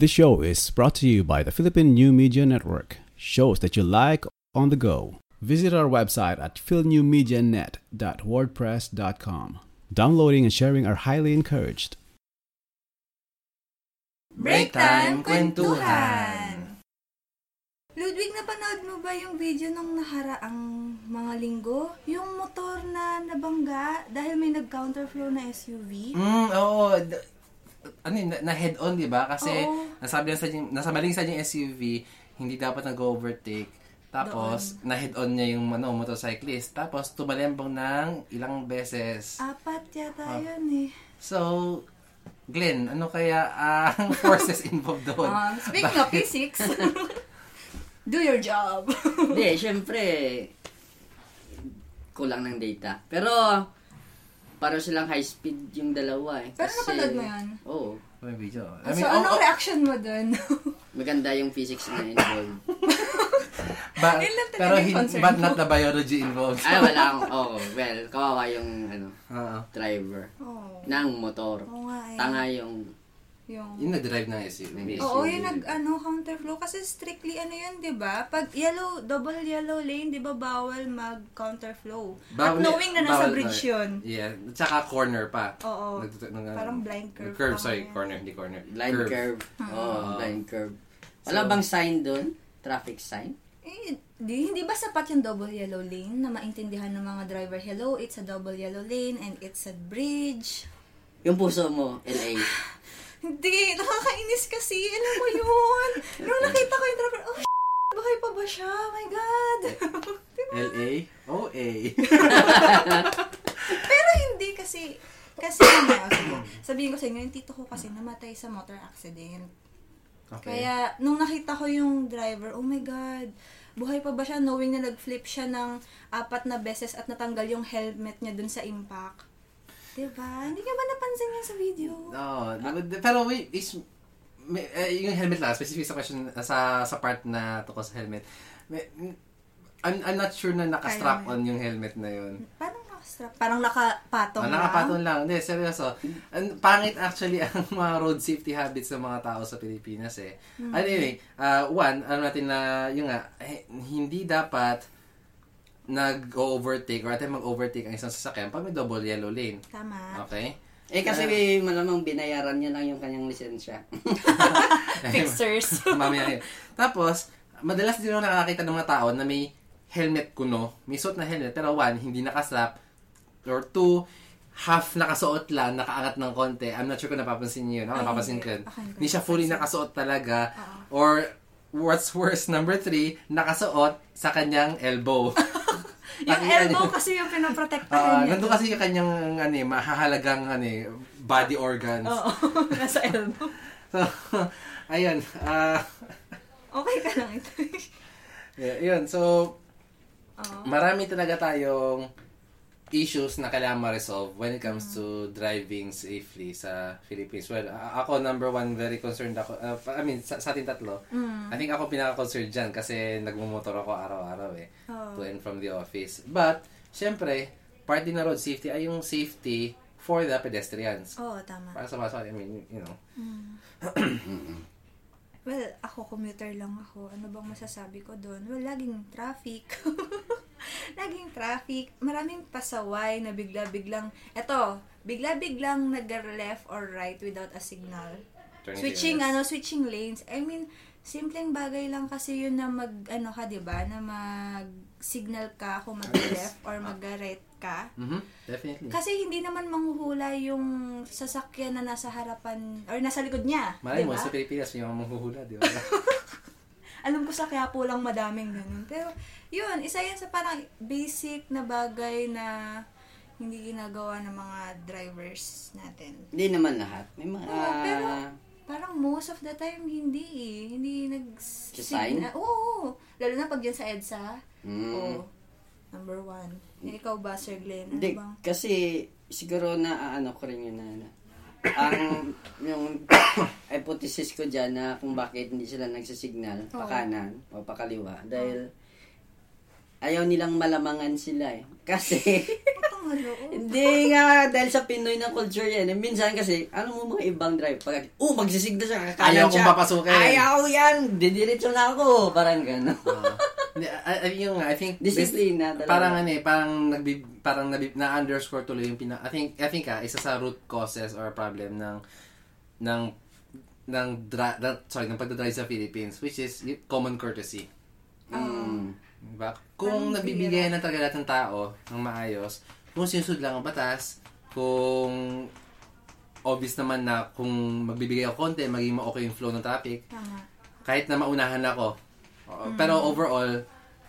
This show is brought to you by the Philippine New Media Network. Shows that you like on the go. Visit our website at philnewmedianet.wordpress.com. Downloading and sharing are highly encouraged. Break time, kwentuhan! Ludwig, napanood mo ba yung video nung naharaang mga linggo? Yung motor na nabangga dahil may nag-counterflow na SUV? Mm, oo. D- ano na, na head-on, di ba? Kasi Oo. nasabi sa nasa maling sa yung SUV, hindi dapat nag-overtake. Tapos, na head-on niya yung ano, motorcyclist. Tapos, tumalembong ng ilang beses. Apat yata Ah. yun eh. So, Glenn, ano kaya ang forces involved doon? Um, speaking of physics, do your job. Hindi, syempre, kulang ng data. Pero, para silang high speed yung dalawa eh. Pero napanood mo yan? Oo. May video. so, oh, anong oh, reaction mo dun? maganda yung physics na involved. talaga pero hin- but not the biology involved. Ay, wala akong, oo. well, kawawa yung, ano, Oo. driver Oo. ng motor. Eh. Tanga yung, Yung... Yung nag-drive ng SUV. Oo, yung nag, ano, counterflow. Kasi strictly, ano yun, di ba? Pag yellow, double yellow lane, di ba, bawal mag-counterflow. At Bawal- knowing na nasa bawal- bridge yun. Yeah. Tsaka corner pa. Oo. Nag- nag- Parang blind curve Curve, sorry. ngayon. Corner, hindi corner. blind curve. Oo, Ah. blind curve. Wala So- bang sign doon? Traffic sign? Eh, di, hindi ba sapat yung double yellow lane na maintindihan ng mga driver, hello, it's a double yellow lane and it's a bridge. Yung puso mo, LA. Hindi, nakakainis kasi. Alam mo yun. Nung nakita ko yung driver, oh, buhay pa ba siya? Oh my God. LA? OA. Pero hindi kasi, kasi ano, sabihin ko sa inyo, yung tito ko kasi namatay sa motor accident. Okay. Kaya, nung nakita ko yung driver, oh my God, buhay pa ba siya knowing na nag-flip siya ng apat na beses at natanggal yung helmet niya dun sa impact. Diba? Hindi ka ba napansin yan sa video? No, diba- pero wait, is may, eh, yung helmet lang, specific sa question, sa sa part na tungkol sa helmet. May, I'm, I'm not sure na naka-strap on yung helmet na yun. Parang nakastrap. Parang nakapatong Ah, nakapatong lang. Hindi, seryoso. Ang pangit actually ang mga road safety habits ng mga tao sa Pilipinas eh. Anyway, uh, one, ano natin na, yung nga, eh, hindi dapat nag-overtake or atin mag-overtake ang isang sasakyan pag may double yellow lane. Tama. Okay? Eh kasi malamang binayaran niya lang yung kanyang lisensya. Fixers. Mamaya yun. Tapos, madalas din ako nakakita ng mga tao na may helmet kuno, may suot na helmet, pero one, hindi nakaslap, or two, half nakasuot lang, nakaangat ng konti. I'm not sure kung napapansin niyo yun. Ako Ay, napapansin ko yun. Hindi siya fully nakasuot talaga. Or, what's worse, number three, nakasuot sa kanyang elbow. Yung elbow kasi yung pinoprotektahan Ah, niya. nandun kasi yung kanyang ano, eh, mahahalagang ano, eh, body organs. Oo. Nasa elbow. So, ayun. ah Okay ka lang ito. yeah, yun. So, Oo. marami talaga tayong issues na kailangan ma-resolve when it comes to driving safely sa Philippines. Well, ako number one, very concerned ako. uh, I mean, sa, sa ating tatlo, I think ako pinaka-concerned dyan kasi nagmumotor ako araw-araw eh. Oo. To and from the office. But, syempre, part din na road safety ay yung safety for the pedestrians. Oo, tama. Para sa mga, I mean, you know. Well, ako commuter lang ako. Ano bang masasabi ko doon? Well, laging traffic. laging traffic. Maraming pasaway na bigla-biglang, eto, bigla-biglang nag-left or right without a signal. Turning switching, ano, switching lanes. I mean, simpleng bagay lang kasi yun na mag, ano ka, di ba? Na mag-signal ka kung mag-left or mag-right ka. Mhm, definitely. Kasi hindi naman manghuhula yung sasakyan na nasa harapan or nasa likod niya. Malay di mo, sa Pilipinas, mga manghuhula, di ba? Alam ko sa Quiapo lang madaming ganun. Pero, yun, isa yan sa parang basic na bagay na hindi ginagawa ng mga drivers natin. Hindi naman lahat. May mga... Oo, pero parang most of the time hindi eh. Hindi nag Sign? Oo, lalo na pag yan sa EDSA. Mm. Oo. Number one. Eh, ikaw ba, Sir Glenn? Ano Hindi, bang? kasi siguro na ano ko rin yun na, na ang yung hypothesis ko dyan na kung bakit hindi sila nagsisignal Oo. pa kanan o pa kaliwa dahil ayaw nilang malamangan sila eh. Kasi. Hindi nga, dahil sa Pinoy na culture yan. Eh, minsan kasi, ano mo mga ibang drive? Pag, oh, magsisigda siya, kakanan Ayaw siya. kong papasukin. Ayaw yan, didiretso na ako. Parang gano'n. Ah. I, I, yung nga, I think Disiplina talaga. parang ano eh, parang nagbi, parang nabi, na underscore tuloy yung pina I think I think ah, isa sa root causes or problem ng ng ng dra, da- sorry, ng pagdadrive sa Philippines which is y- common courtesy. Mm. Diba? Kung nabibigay ng talaga lahat ng tao ng maayos, kung sinusud lang ang batas, kung obvious naman na kung magbibigay ako konti, maging ma-okay yung flow ng traffic, Tama. kahit na maunahan ako. Oo, Pero overall,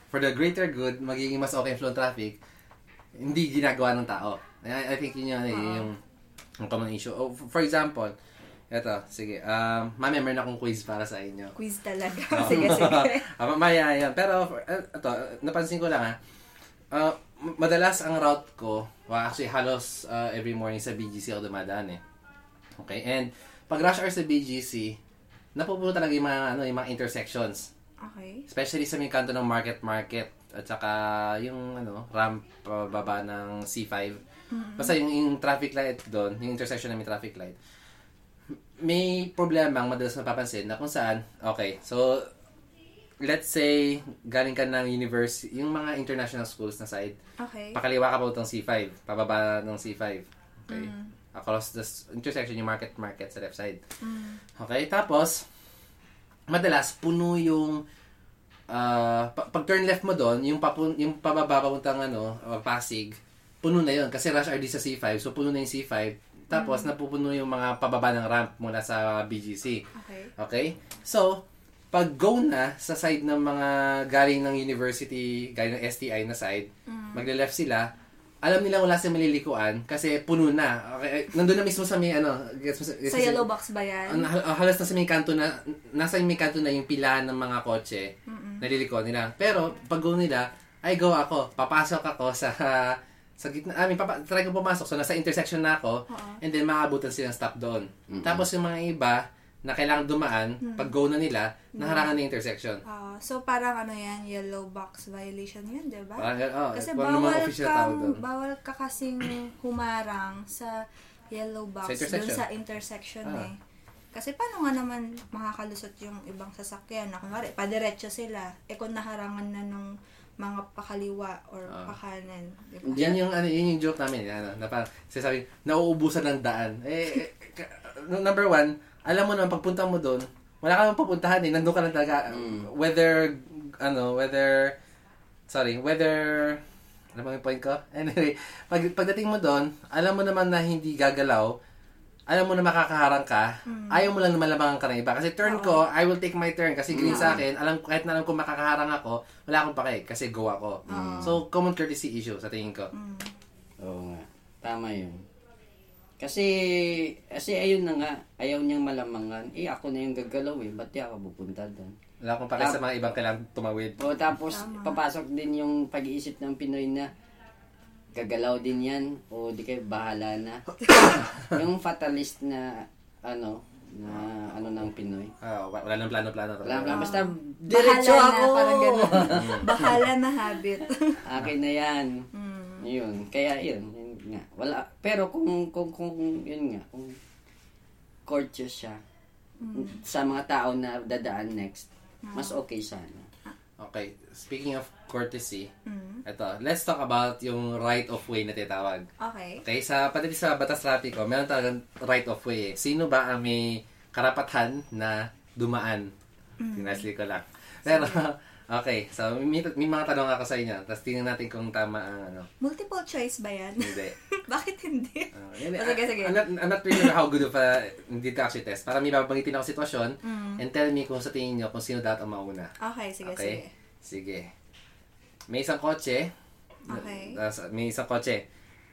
for the greater good, magiging mas okay flow traffic, hindi ginagawa ng tao. I, I think yun yung, yun yung, yung common issue. Oh, for example, eto, sige, um, mamaya meron akong quiz para sa inyo. Quiz talaga. sige, sige. ah, mamaya yan. Pero, uh, ito, uh, napansin ko lang ha, uh, m- madalas ang route ko, well, actually halos uh, every morning sa BGC ako dumadaan eh. Okay, and pag rush hour sa BGC, napupuno talaga yung mga, ano, yung mga intersections. Okay. Especially sa may kanto ng Market Market at saka yung ano, ramp uh, baba ng C5. Basta yung, yung traffic light doon, yung intersection na may traffic light. May problema ang madalas napapansin na kung saan, okay, so let's say galing ka ng university, yung mga international schools na side, Okay. pakaliwa ka pa itong C5, pababa ng C5. Okay? Across the intersection yung market market sa left side. Okay, tapos madalas puno yung pa- pag turn left mo doon, yung papun yung pababa papuntang ano, uh, Pasig, puno na yun kasi rush RD sa C5, so puno na yung C5. Tapos napupuno yung mga pababa ng ramp mula sa BGC. Okay. Okay? So, pag go na sa side ng mga galing ng university, galing ng STI na side, magle-left sila, alam nila wala silang malilikuan kasi puno na. Okay, nandun na mismo sa may ano, gets gets Sa yellow box ba yan? Ang hal- halos na sa may kanto na, nasa may kanto na yung pila ng mga kotse, nalilikuan nila. Pero, pag go nila, ay go ako, papasok ako sa sa gitna, I mean, papa, try ko pumasok. So, nasa intersection na ako, and then maabutan silang stop doon. Tapos, yung mga iba, na kailangan dumaan, pag go na nila, naharangan na yung intersection. Ah, so parang ano yan, yellow box violation yun, di ba? Parang, oh, Kasi bawal doon. bawal ka kasing humarang sa yellow box Sa dun sa intersection Ah. eh. Kasi paano nga naman makakalusot yung ibang sasakyan na kunwari, padiretso sila, eh kung naharangan na nung mga pakaliwa or Ah. pakanan. Di ba? Yan yung ano, yun yung joke namin, ano, na parang sinasabi, nauubusan ng daan. Eh, eh, ka- number one, alam mo naman pagpunta mo doon, wala ka naman pupuntahan eh, nandun ka lang talaga. Whether, ano, whether, sorry, whether, ano bang yung point ko? Anyway, pag, pagdating mo doon, alam mo naman na hindi gagalaw, alam mo na makakaharang ka, ayaw mo lang naman labangan ka ng iba. Kasi turn ko, I will take my turn. Kasi green sa akin, alam, kahit na alam ko makakaharang ako, wala akong pake, kasi go ako. So, common courtesy issue sa tingin ko. Oo nga. Tama yun. Kasi, kasi ayun na nga, ayaw niyang malamangan. Eh, ako na yung gagalaw eh. Ba't di ako pupunta doon? Wala akong pake sa mga ibang kailangan tumawid. O tapos, papasok din yung pag-iisip ng Pinoy na gagalaw din yan o di kayo bahala na. yung fatalist na ano, na ano ng Pinoy. Ah, wa- wala nang plano-plano. Wala lang, basta Bahala diretso na, ako. parang ganun. Bahala na habit. Akin na yan. Mm. Yun. Kaya yun, yun nga. Wala. Pero kung, kung, kung, yun nga, kung courteous siya sa mga tao na dadaan next, mas okay sana. Okay, speaking of courtesy, Mm. ito, let's talk about yung right of way na tinatawag. Okay. Okay, sa pati sa batas trapiko, meron talagang right of way. eh. Sino ba ang may karapatan na dumaan? Mm. Tinasli ko lang. Pero, okay, so may, may mga tanong ako sa inyo. Tapos tingnan natin kung tama ang ano. Multiple choice ba yan? Hindi. Bakit hindi? Uh, yan, Oh, sige, sige. I'm not, I'm not really sure how good of a dito actually test. Para may babanggitin ako sitwasyon Mm. and tell me kung sa tingin nyo kung sino dapat ang mauna. Okay, sige, sige. Okay? Sige. May isang kotse. Okay. May isang kotse.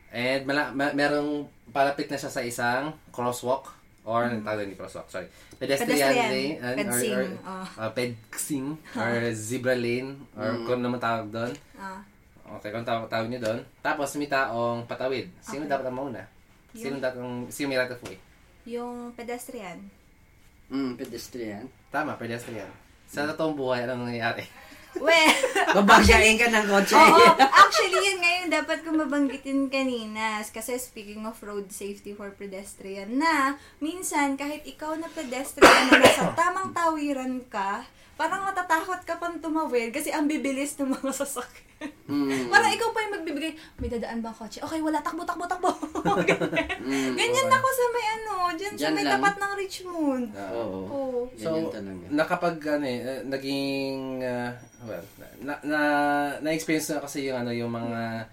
And mala, ma, merong palapit na siya sa isang crosswalk or mm. tawag ni crosswalk, sorry. Pedestrian, Pedestrian. lane and- Pedsing, or, or oh. uh, pedsing or zebra lane or kung naman tawag doon. Ah, Okay, kung tawag, tawag niyo doon. Tapos may taong patawid. Sino Okay. dapat ang mauna? Sino dapat ang sino may right of way? yung pedestrian. Mm, pedestrian. Tama, pedestrian. Sa totoong buhay, ano nangyayari? Well, Babagain ka ng kotse. Oo, actually yun ngayon dapat ko mabanggitin kanina kasi speaking of road safety for pedestrian na minsan kahit ikaw na pedestrian na nasa tamang tawiran ka, parang matatakot ka pang tumawid kasi ang bibilis ng mga sasakyan. Mm. Parang ikaw pa yung magbibigay, may dadaan bang kotse? Okay, wala, takbo, takbo, takbo. Ganyan. Mm, Ganyan okay. ako sa may ano, dyan, sa Dyan may lang. tapat ng Richmond. Ah. Oo. Oo. So, nakapag ano eh, uh, naging uh, well, na na na-experience na kasi yung ano yung mga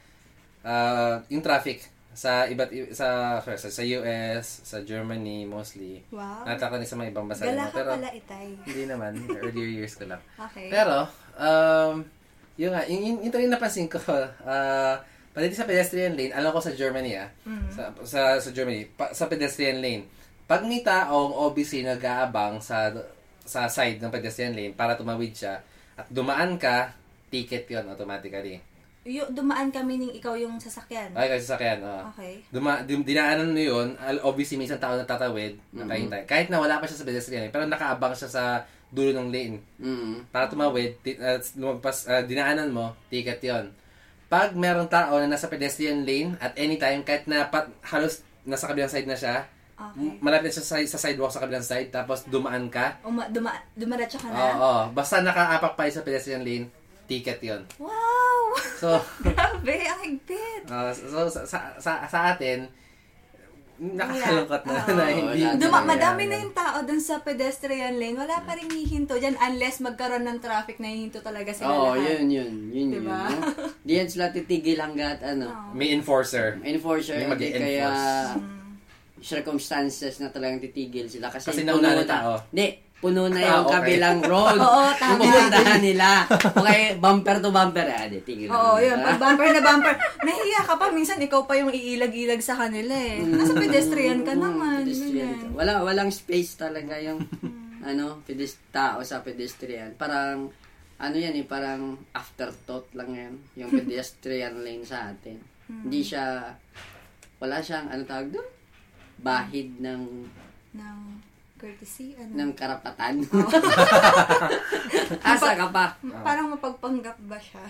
uh, yung traffic sa iba't sa sa, sa US, sa Germany mostly. Wow. Nataka sa mga ibang bansa Gala ka pero pala, Itay. hindi naman earlier years ko lang. Okay. Pero um yung nga, yung, yung, ito yung napansin ko, uh, pati sa pedestrian lane, alam ko sa Germany ah, Mm. sa, sa, sa Germany, pa, sa pedestrian lane, pag may taong obviously nag-aabang sa sa side ng pedestrian lane para tumawid siya, at dumaan ka, ticket yon automatically. Yo, dumaan kami ng ikaw yung sasakyan. Ay, kasi sakyan, oo. Okay. Duma, dim, dinaanan mo yun, obviously may isang tao na tatawid, nakahintay. Kahit na wala pa siya sa pedestrian lane, pero nakaabang siya sa dulo ng lane. Mm. Para tumawid, ti- uh, lumagpas, uh, dinaanan mo, ticket yon. Pag merong tao na nasa pedestrian lane at any time, kahit na pat, halos nasa kabilang side na siya, Okay. malapit siya sa, sa sidewalk sa kabilang side, tapos dumaan ka, Uma, duma, dumaretso ka oo, na? oo. basta nakaapak pa sa pedestrian lane, ticket yon. Wow! So, Grabe, ang higpit. uh, so sa, sa, sa, sa atin, nakakalungkot na, Oo. na hindi. Duma, madami na yung tao dun sa pedestrian lane. Wala pa rin hihinto dyan unless magkaroon ng traffic na hihinto talaga sila Oo, lahat. yun, yun. Yun, Diba? yun. No? Di yan sila titigil hanggat, ano, May enforcer. enforcer, May hindi mag-i-enforce. kaya Mm. circumstances na talagang titigil sila. Kasi, Kasi nauna na na- tao. Hindi, puno na Ah, yung okay. kabilang road. Oo, tama. Yung pupuntahan nila. Okay, bumper to bumper. Ah, di, tigil Oo, na. yun. Pag bumper na bumper, nahiya ka pa. Minsan ikaw pa yung iilag-ilag sa kanila eh. Nasa pedestrian ka naman. Mm, Pedestrian ka. Wala, walang space talaga yung ano, pedest tao sa pedestrian. Parang, ano yan eh, parang afterthought lang yan. Yung pedestrian lane sa atin. Hindi siya, wala siyang, ano tawag doon? Bahid ng, Ng courtesy, ano? ng karapatan. Asa ka pa. Parang mapagpanggap ba siya?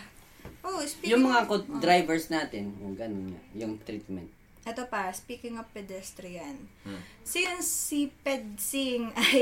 Oh, speaking Yung mga of- co- drivers natin, oh, ganun nga, yung treatment. Ito pa, speaking of pedestrian. Hmm. Since si Pedsing ay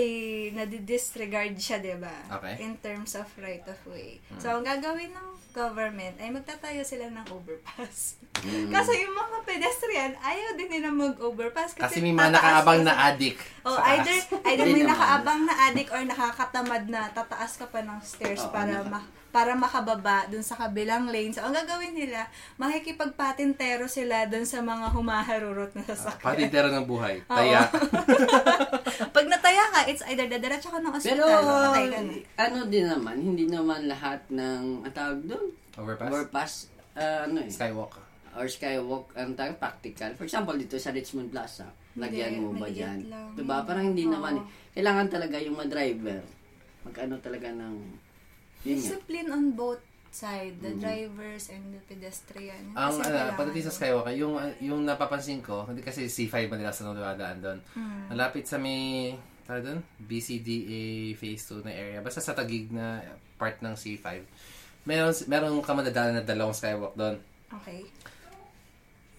nadidisregard siya, di ba? Okay. In terms of right of way. So, ang gagawin ng government ay magtatayo sila ng overpass. Kaso yung mga pedestrian, ayaw din nila mag-overpass. Kasi may mga tataas nakaabang na addict. Oh, either either may nakaabang na addict or nakakatamad na tataas ka pa ng stairs Oo, para ma- para makababa dun sa kabilang lane. So, ang gagawin nila, makikipagpatintero sila dun sa mga humaharurot na sasakyan. Patintero ng buhay. Taya. Pag nataya ka, it's either dadiretso ka ng Pero, ospital. patay ka na. ano din naman, hindi naman lahat ng, ang tawag doon, Overpass? overpass, ah, ano eh, Skywalk. or skywalk, ang tawag, practical. For example, dito sa Richmond Plaza, lagyan mo ba dyan? lang. Diba? Parang hindi Oo. naman eh. Kailangan talaga yung mga driver, mag-ano talaga ng. Discipline on both side, the drivers and the pedestrian. Ang ano, kailangan pagdating sa yun. Skywalk, yung yung napapansin ko, hindi kasi C5 ba nila sa dumadaan doon. Mm. Malapit sa may tawag doon, BCDA phase 2 na area. Basta sa Tagig na part ng C5. Meron meron ka madadaan na dalawang skywalk doon. Okay.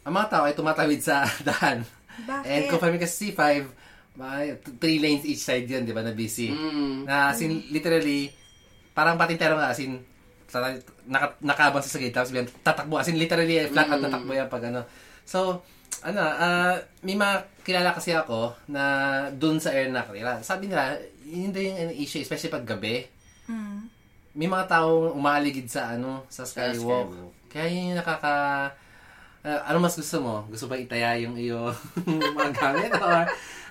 Ang mga tao ay tumatawid sa daan. Bakit? And kung kami kasi C5, may three lanes each side yun, di ba, na busy. Mm. Na as in, literally, parang patintero nga, as in, tata- naka, nakabang sa sagid, tapos biglang tatakbo, as in, literally, eh, flat out Mm. tatakbo yan pag ano. So, ano, ah, may mga kilala kasi ako na dun sa air nakatira. Sabi nila, yun daw yung issue, especially pag gabi. Mm. May mga taong umaaligid sa ano, sa skywalk. skywalk. Kaya yun yung nakaka... ah, ano mas gusto mo? Gusto ba itaya yung iyo mga gamit? Or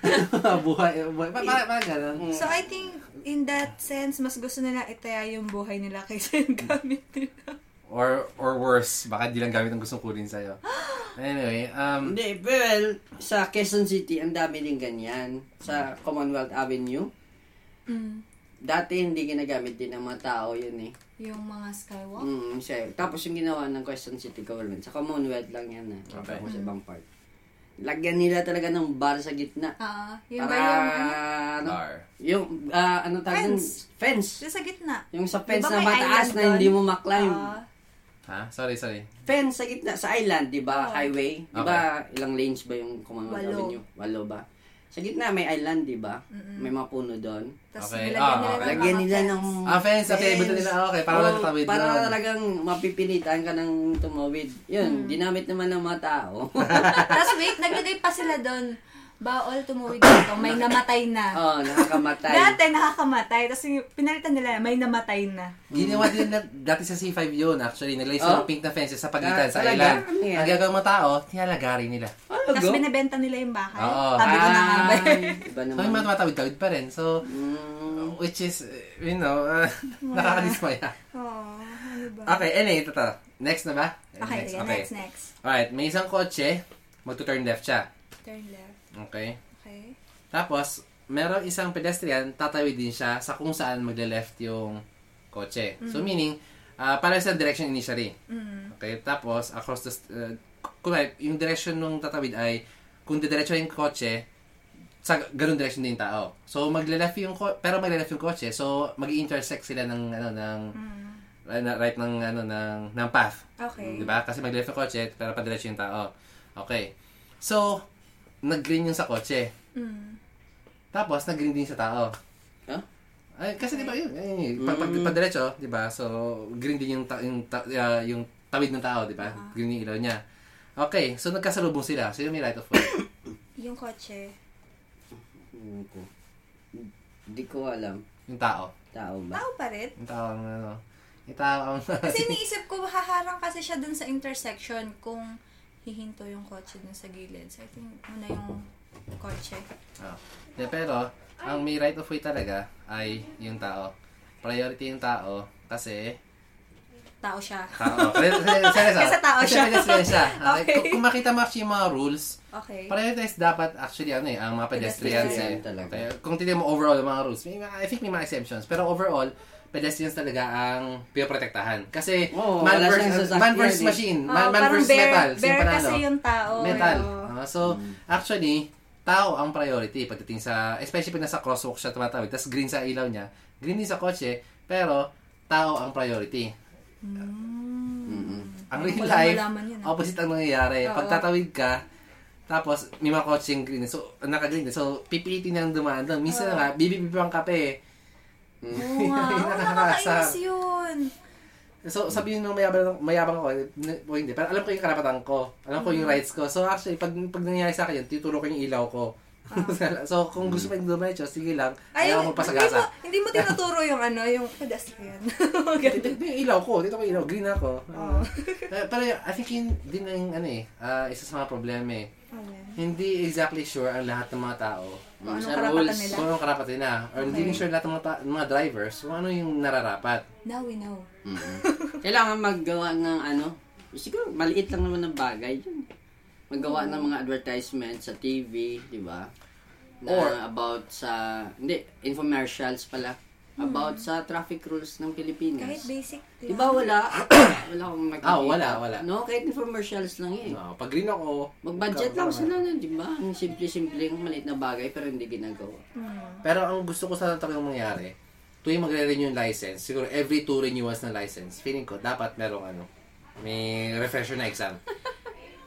buhay? buhay pa, pa, pa, ganun. So, I think, in that sense, mas gusto nila itaya yung buhay nila kaysa yung gamit nila. Or, or worse, baka di lang gamit ang gustong kunin sa'yo. Anyway, um, Hindi, well, sa Quezon City, ang dami din ganyan. Sa Commonwealth Avenue, Mm. dati hindi ginagamit din ng mga tao yun eh. Yung mga skywalk. Mm, siya. Tapos yung ginawa ng Quezon City government, sa Commonwealth lang yan na. Okay. Tapos sa ibang part. Lagyan nila talaga ng bar sa gitna. Ah, yun Para, ba yung ano? ano, Bar. yung, ah, ano tawag dun? Fence. Fence. Doon sa gitna. Yung sa fence Di ba na mataas na hindi mo maklimb. Ah, Ha? Sorry, sorry. fence sa gitna, sa island, di ba? Oo. Highway. Di ba, ilang lanes ba yung kumanga Walo. avenue? Walo ba? Sa gitna may island, di ba? May mga puno doon. Tapos Okay. nilagyan Ah, nila okay. ng Lagyan mga nila fence. ng Ah, fence. Okay, buto nila. Okay, para Oo, lang tawid Para doon. talagang mapipilitan ka ng tumawid. Yun, Hmm. ginamit naman ng mga tao. Tapos wait, naglagay pa sila doon. Bawal tumuwid dito. May namatay na. Oo, nakakamatay. Dati nakakamatay. Tapos pinalitan nila, may namatay na. Ginawa din na, dati sa C5 yun, actually. Nilagay sila Oh. ng pink na fences sa pagitan, Ah, sa island. Ano yan? Ang gagawin mga tao, nilalagari nila. Ano Tapos binibenta nila yung bahay. Oo. Tabi ko na nga ba? Ah, Iba So, naman. yung mga tumatawid-tawid pa rin. So, Mm, which is, you know, uh, nakakadismaya. Oo, ano ba? Okay, anyway, ito to. Next na ba? Okay, next, next, next. Alright, may isang kotse, magto-turn left siya. Turn left. Okay. Okay. Tapos, merong isang pedestrian, tatawid din siya sa kung saan magle-left yung kotse. So, meaning, uh, para sa direction initially. Mm. Okay, tapos, across the, uh, kunwari, yung direction nung tatawid ay, kung didiretso yung kotse, sa ganun direction din tao. So, magle-left yung, ko- pero magle-left yung kotse, so, mag intersect sila ng, ano, ng, Mm. na- right ng, ano, ng, ng path. Okay. Di ba? Kasi mag-left yung kotse, pero padiretso yung tao. Okay. So, nag-green yung sa kotse. Mm. Tapos, nag-green din sa tao. Huh? Ay, kasi di ba yun, yun, pag, pag, pag diretso, di ba? So, green din yung, ta- yung, ta- ah, yung tawid ng tao, di ba? Green yung ilaw niya. Okay, so nagkasalubong sila. So, yung may right of way. Yung kotse. Hindi ko alam. yung tao. Tao ba? Tao pa rin. Yung tao ang, ano, yung tao ang, Kasi iniisip ko, haharang kasi siya dun sa intersection kung hihinto yung kotse dun sa gilid. So, I think muna yung kotse. oh. Yeah, pero, ang may right of way talaga ay yung tao. Priority yung tao kasi Tao siya. tao. Kasi, kasi, Kasi tao kasi siya. pedestrian siya. Okay? Okay. Kung, makita mo actually yung mga rules, Okay. Prioritize dapat actually ano eh, ang mga pedestrians Pedestrian eh. talaga. Kung tignan mo overall yung mga rules, may, mga- I think may mga exemptions. Pero overall, pedestrians talaga ang pinoprotektahan. Kasi Oo, man, versus, sasakyan man versus eh. machine. Oo, Man, man parang versus bear, metal. bear panalo? kasi yung tao. Metal. Oo. Ah, so, actually, tao ang priority pagdating sa, especially pag nasa crosswalk siya tumatawid, tapos green sa ilaw niya, green din sa kotse, pero tao ang priority. Mm-mm. Ang real life, yun, ah. opposite ang nangyayari. Oo. Pag tatawid ka, tapos may mga kotseng green, so naka-green, so pipilitin nang dumaan doon. Minsan na nga, bibibibi ang kape. Oo nga. Oo, nakakainis yun. So sabihin nung mayabang, mayabang ako, n- o hindi, pero alam ko yung karapatan ko. Alam ko Mm. yung rights ko. So actually, pag, pag nangyayari sa akin yun, tuturo ko yung ilaw ko. so kung gusto mo yung dumiretso, sige lang. Ah. Ay, Ayaw mo hindi mo, pasagasa. hindi mo tinuturo yung ano, yung pedestrian. Dito yung ilaw ko. Dito ko ilaw. Green ako. Eh, pero I think yun din yung ano eh, ah, isa sa mga problema eh. Hindi exactly sure ang lahat ng mga tao Kung anong Sa karapatan rules. nila. kung anong karapat nila. Or hindi Okay. rin sure lahat ng mga, ta- mga drivers kung ano yung nararapat. Now we know. Mm-mm. Kailangan maggawa ng ano, siguro maliit lang naman ng bagay yun. Maggawa ng mga advertisement sa TV, di ba? Na Or- about sa, hindi, infomercials pala. About sa traffic rules ng Pilipinas. Kahit basic. Di ba wala? wala akong makikita. Ah, wala, wala. No, kahit infomercials lang eh. No, pag green ako, Mag-budget lang sila na, di ba? Ang simple-simple, maliit na bagay pero hindi ginagawa. Pero ang gusto ko sana talagang mangyari, tuwing magre-renew yung license, siguro every two renewals ng license, feeling ko dapat merong ano, may refresher na exam.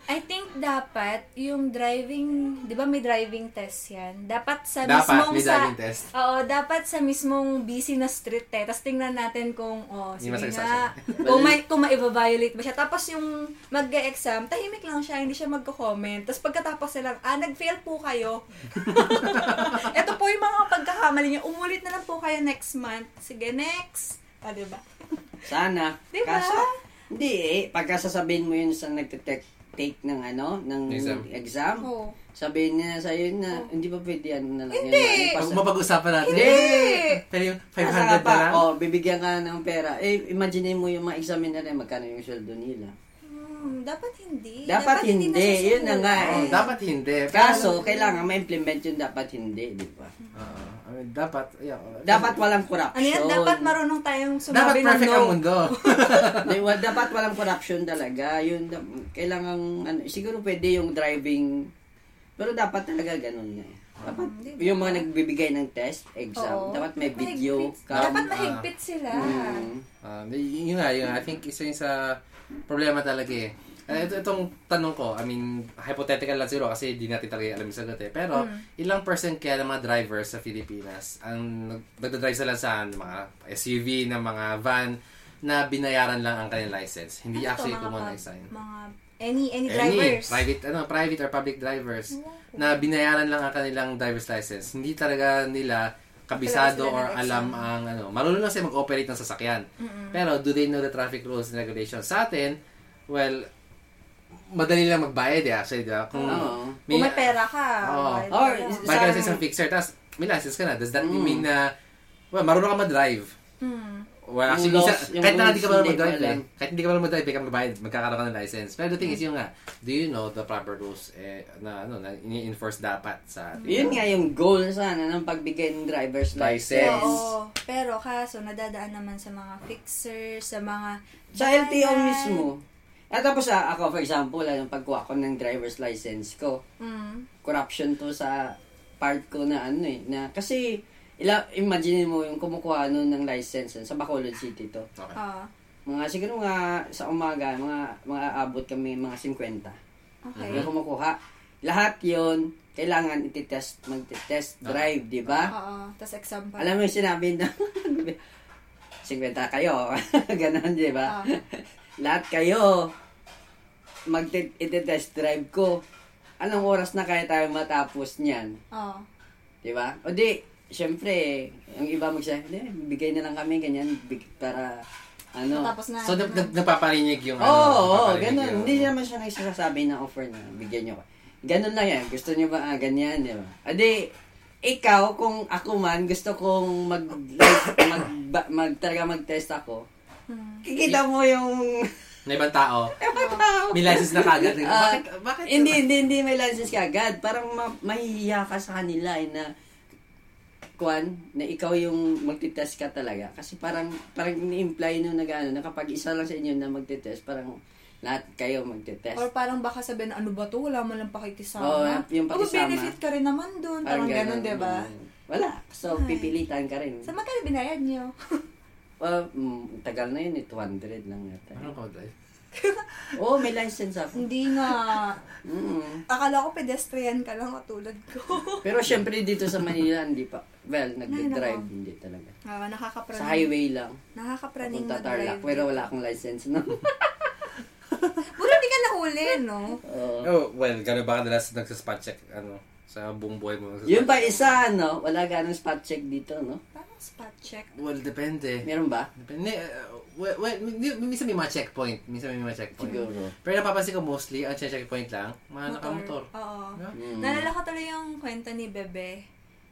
I think dapat yung driving, 'di ba may driving test 'yan? Dapat sa Dapat mismong may sa driving test. Oo, dapat sa mismong busy na street eh. Tapos tingnan natin kung oh, sige nga. kung may kung ma-violate ba siya. Tapos yung mag-exam, tahimik lang siya, hindi siya magko-comment. Tapos pagkatapos sila, ah, nag-fail po kayo. Ito po yung mga pagkakamali niyo. Umulit na lang po kayo next month. Sige, next. Ah, 'di ba? Sana. Di ba? Kaso, hindi eh. Pagka sasabihin mo yun sa nagte-take take ng ano, ng Exam. exam, Oo. sabihin niya sa'yo na, hindi ba pwede ano na lang Hindi. yan? Pag mapag-usapan natin, Hindi! pero yung Nasa 500 ka pa, na lang, oh, bibigyan ka ng pera. Eh, imagine mo yung mga examiner na magkano yung sweldo nila. Hmm, dapat hindi. Dapat hindi, nasusubukan. yun na nga oh, eh. dapat hindi. Pero- Kaso, kailangan ma-implement yun, dapat hindi, di ba? Oo. I mean, dapat, yeah, Dapat walang corruption. Ano yan? Dapat marunong tayong dapat sumabi ng perfect no. ang mundo. Di ba, dapat walang corruption talaga. Yun, da- kailangan, ano, siguro pwede yung driving Pero dapat talaga ganun nga eh. Dapat Mm, ba? yung mga nagbibigay ng test, exam, Oo. dapat may video. Mahigpit- ka. Dapat Ah. mahigpit sila. Mm. Um, y- yun nga, yun nga. I think isa yun sa problema talaga eh. Eh, ito, itong tanong ko, I mean, hypothetical lang siguro kasi di natin talaga alam yung sagot eh. Pero, ilang percent kaya ng mga drivers sa Pilipinas ang nag- nagdadrive sila sa mga SUV, na mga van, na binayaran lang ang kanilang license. Hindi Ano actually kumuha ng sign. Mga, any, any Any, drivers. private, ano, private or public drivers na binayaran lang ang kanilang driver's license. Hindi talaga nila kabisado or ng alam ang ano. Marunong lang sila mag-operate ng sasakyan. Pero do they know the traffic rules and regulations? Sa atin, well, madali lang magbayad eh actually, di ba? Kung Oo. Kung may pera ka. Oo. bayad Or, ka lang. Bayad ka sa isang fixer, tapos may license ka na. Does that Mm. mean na, well, marunong ka mag-drive? Mm. Well, Yung actually, laws- isa, yung kahit na hindi ka marunong hindi mag-drive pa eh. Kahit hindi ka marunong mag-drive, ka magbayad, magkakaroon ka ng license. Pero the thing is yung nga, do you know the proper rules eh, na, ano, na ini-enforce dapat sa atin? Yun nga yung goal sana ng pagbigay ng driver's License. license. Oo. Pero kaso, nadadaan naman sa mga fixers, sa mga... Sa LTO bayan. mismo. At tapos sa ako, for example, yung pagkuha ko ng driver's license ko, Mm. corruption to sa part ko na ano eh, na kasi ila, imagine mo yung kumukuha nun ng license sa Bacolod City to. Okay. Ah. Mga siguro mga sa umaga, mga mga abot kami mga 50. Okay. Yung kumukuha. Lahat yon kailangan iti-test, mag-test drive, di ba? Oo. Tapos exam pa. Alam mo yung sinabi na 50 kayo. Ganon, di ba? Ah. Lahat kayo mag-test drive ko. Anong oras na kaya tayo matapos niyan? Oo. Di ba? O di, syempre, yung iba magsabi, hindi, bigay na lang kami, ganyan, big, para, ano. Tapos na. So, nag, nag, nagpaparinig yung Oo, oo, nagpaparinig ganun. yung- Hindi naman siya nagsasabi na offer na, bigyan nyo. Ganun lang yan. Gusto nyo ba, ah, ganyan, di ba? O di, ikaw, kung ako man, gusto kong mag, mag, mag, mag, talaga mag-test ako, Hmm. kikita mo yung, Na ibang tao. tao. May license na kagad. Ah, bakit? Bakit? Hindi, hindi, hindi may license ka agad. Parang ma- mahihiya ka sa kanila eh, na kuan na ikaw yung magtitest ka talaga kasi parang parang ni-imply nung nag-ano na kapag isa lang sa inyo na magtitest parang lahat kayo magtitest. Or parang baka sabihin, ano ba to? Wala mo lang pakikisama. Oo, yung pakisama. benefit ka rin naman dun. Parang, ganun, di ba? Wala. So, Ay. pipilitan ka rin. Sa magkano binayad nyo? Well, mm, tagal na yun eh. 200 lang yata. Ano ka drive? Oo, oh, may license ako. Hindi nga. Mm. Akala ko pedestrian ka lang katulad ko. Pero syempre dito sa Manila, hindi pa. Well, nagde-drive, nako. hindi talaga. Ah, nakakapraning. Sa highway lang. Nakakapraning Papunta Tarlac. Pero wala akong license, no? Buti hindi ka nahuli, no? Oo. Oh, well, gano'n ba kadalas nagsa-spot check, ano, sa buong buhay mo? Yung pa isa, no? Wala ganong spot check dito, no? Parang spot check. Well, depende. Meron ba? Depende. uh, well, well, mi- minsan may mga checkpoint. Minsan may mga checkpoint. Siguro. Pero napapansin ko mostly, ang checkpoint lang, mga nakamotor. Oo. Yeah. Mm. Naalala ko tuloy yung kwento ni Bebe.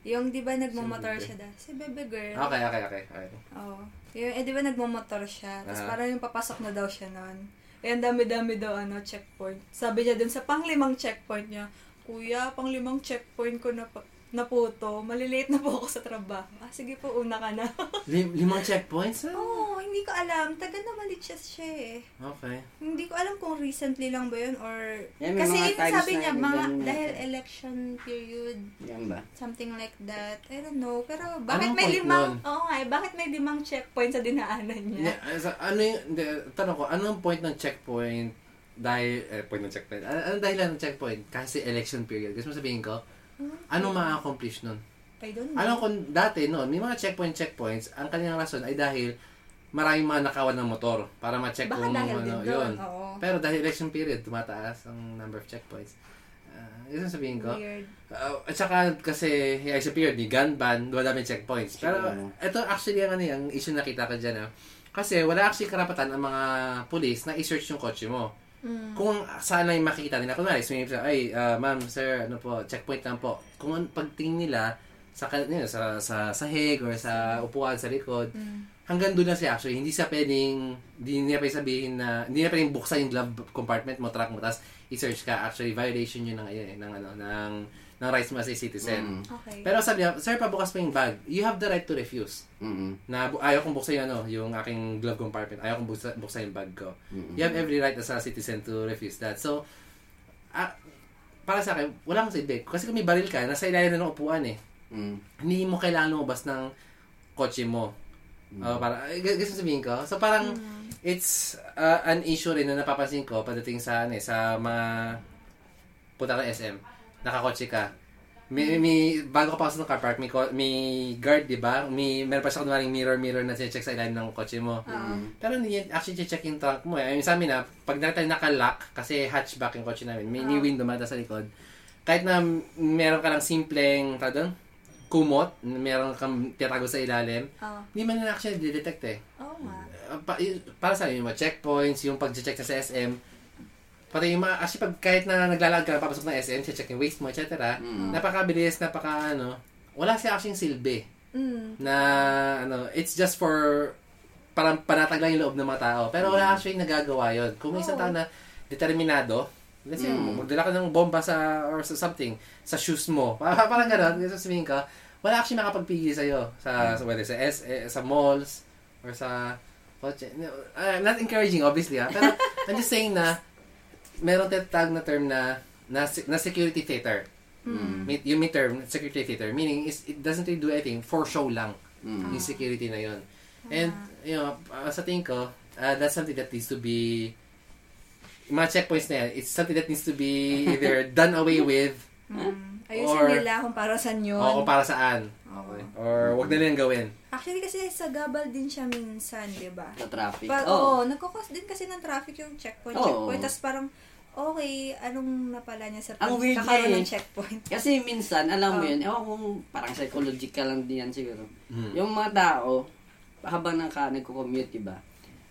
Yung, di ba, nagmamotor Si siya da? Si Bebe girl. Okay, okay, okay. okay. Oo. Yung, eh, di ba, nagmamotor siya. Tapos Aha. parang yung papasok na daw siya noon. Eh, ang dami-dami daw, ano, checkpoint. Sabi niya dun sa panglimang checkpoint niya, Kuya, panglimang checkpoint ko na, na po to. Malilate na po ako sa trabaho. Ah, sige po, una ka na. Lim- limang checkpoints? Oo, oh, hindi ko alam. Taga na Malichas siya eh. Okay. Hindi ko alam kung recently lang ba yun or... Yeah, kasi sabi niya, mga, dahil yata. election period, Yan ba? something like that. I don't know. Pero bakit Anong may limang... Oo nga eh, bakit may limang checkpoint sa dinaanan niya? Yeah, sa- ano yung, tanong ko, anong point ng checkpoint dahil, eh, point ng checkpoint, ano, anong dahilan ng checkpoint? Kasi election period. Gusto mo sabihin ko, anong ma-accomplish nun? I don't know. Alam ko dati noon, may mga checkpoint checkpoints, ang kanilang rason ay dahil maraming mga nakawan ng motor para ma-check Baka kung ano, din yun. doon. Oo. Pero dahil election period, tumataas ang number of checkpoints. Uh, yun ang sabihin ko. Weird. Uh, at saka kasi election period, ni gun ban, wala may checkpoints. Pero ito actually ang ano yung issue na kita ko dyan. Ah. Kasi wala actually karapatan ang mga police na i-search yung kotse mo. Mm. Kung yung makikita nila, kunwari, sabihin nila, ay, ah, ma'am, sir, ano po, checkpoint lang po. Kung an- pagtingin nila, sa, kan- yun, sa, sa sahig or sa upuan sa likod, Mm. hanggang doon lang siya actually. Hindi siya pwedeng, hindi niya pwedeng sabihin na, hindi niya pwedeng buksan yung glove compartment mo, truck mo, tapos i-search ka. Actually, violation yun ng, ayun, eh, ng, ano, ng, ng rights mo as a citizen. Mm. Okay. Pero sabi niya, sir, pabukas mo yung bag. You have the right to refuse. Mm-mm. Na bu- ayaw kong buksan yung, ano, yung aking glove compartment. Ayaw kong buksan, buksan yung bag ko. Mm-mm. You have every right as a citizen to refuse that. So, ah, para sa akin, wala akong silbi. Kasi kung may baril ka, nasa ilalim na ng upuan eh. Mm. Hindi mo kailangan lumabas ng kotse mo. Oh, para, eh, gusto sabihin ko? So, parang, it's uh, an issue rin na napapansin ko pagdating sa, ano, eh, sa mga punta ng SM. Nakakotse ka. May, may, bago ka pasok ng car park, may, may guard, di ba? May, meron pa siya kunwaring mirror-mirror na check sa ilalim ng kotse mo. Pero hindi actually check yung trunk mo. Eh. I mean, sa amin na, pag nakita naka-lock, kasi hatchback yung kotse namin, may, may window mata sa likod. Kahit na meron ka lang simpleng, doon, kumot, meron kang tiyatago sa ilalim, hindi man na actually detect eh. Oo nga. Uh, pa, para sa amin, yung mga checkpoints, yung pag-check sa SM, pati yung mga, actually pag kahit na naglalakad ka, papasok ng SM, check yung waist mo, etc. Napakabilis, napaka ano, wala siya actually silbi Mm. na ano, it's just for parang panatag lang yung loob ng mga tao. Pero wala actually nagagawa yun. Kung may isang tao na determinado, let's say, magdala ka ng bomba sa, or sa something, sa shoes mo. Parang, parang gano'n, gusto sabihin ka, wala actually makapagpigil sa'yo. Sa, sa whether sa, S, eh, sa malls, or sa kotse. No, I'm not encouraging, obviously, ha? Pero I'm just saying na, meron tinatawag na term na, na, na security theater. May- Yung may term, security theater, meaning is it doesn't really do anything, for show lang. Yung security na yun. And, you know, uh, sa tingin ko, uh, that's something that needs to be, yung mga checkpoints na yan, it's something that needs to be either done away with, Mm. Ayusin Or- nila kung para saan yun. o kung para saan. Okay. Or wag na nilang gawin. Actually, kasi sa gabal din siya minsan, di ba? Sa traffic. Pag, Oo. oo, nagkakos din kasi ng traffic yung checkpoint. Oo. checkpoint. Tapos parang, okay, anong napala niya sa pagkakaroon niya ng eh. checkpoint? Kasi minsan, alam mo Oh. yun, ewan kung parang psychological lang din yan siguro. Hmm. Yung mga tao, habang naka, nagko-commute, diba?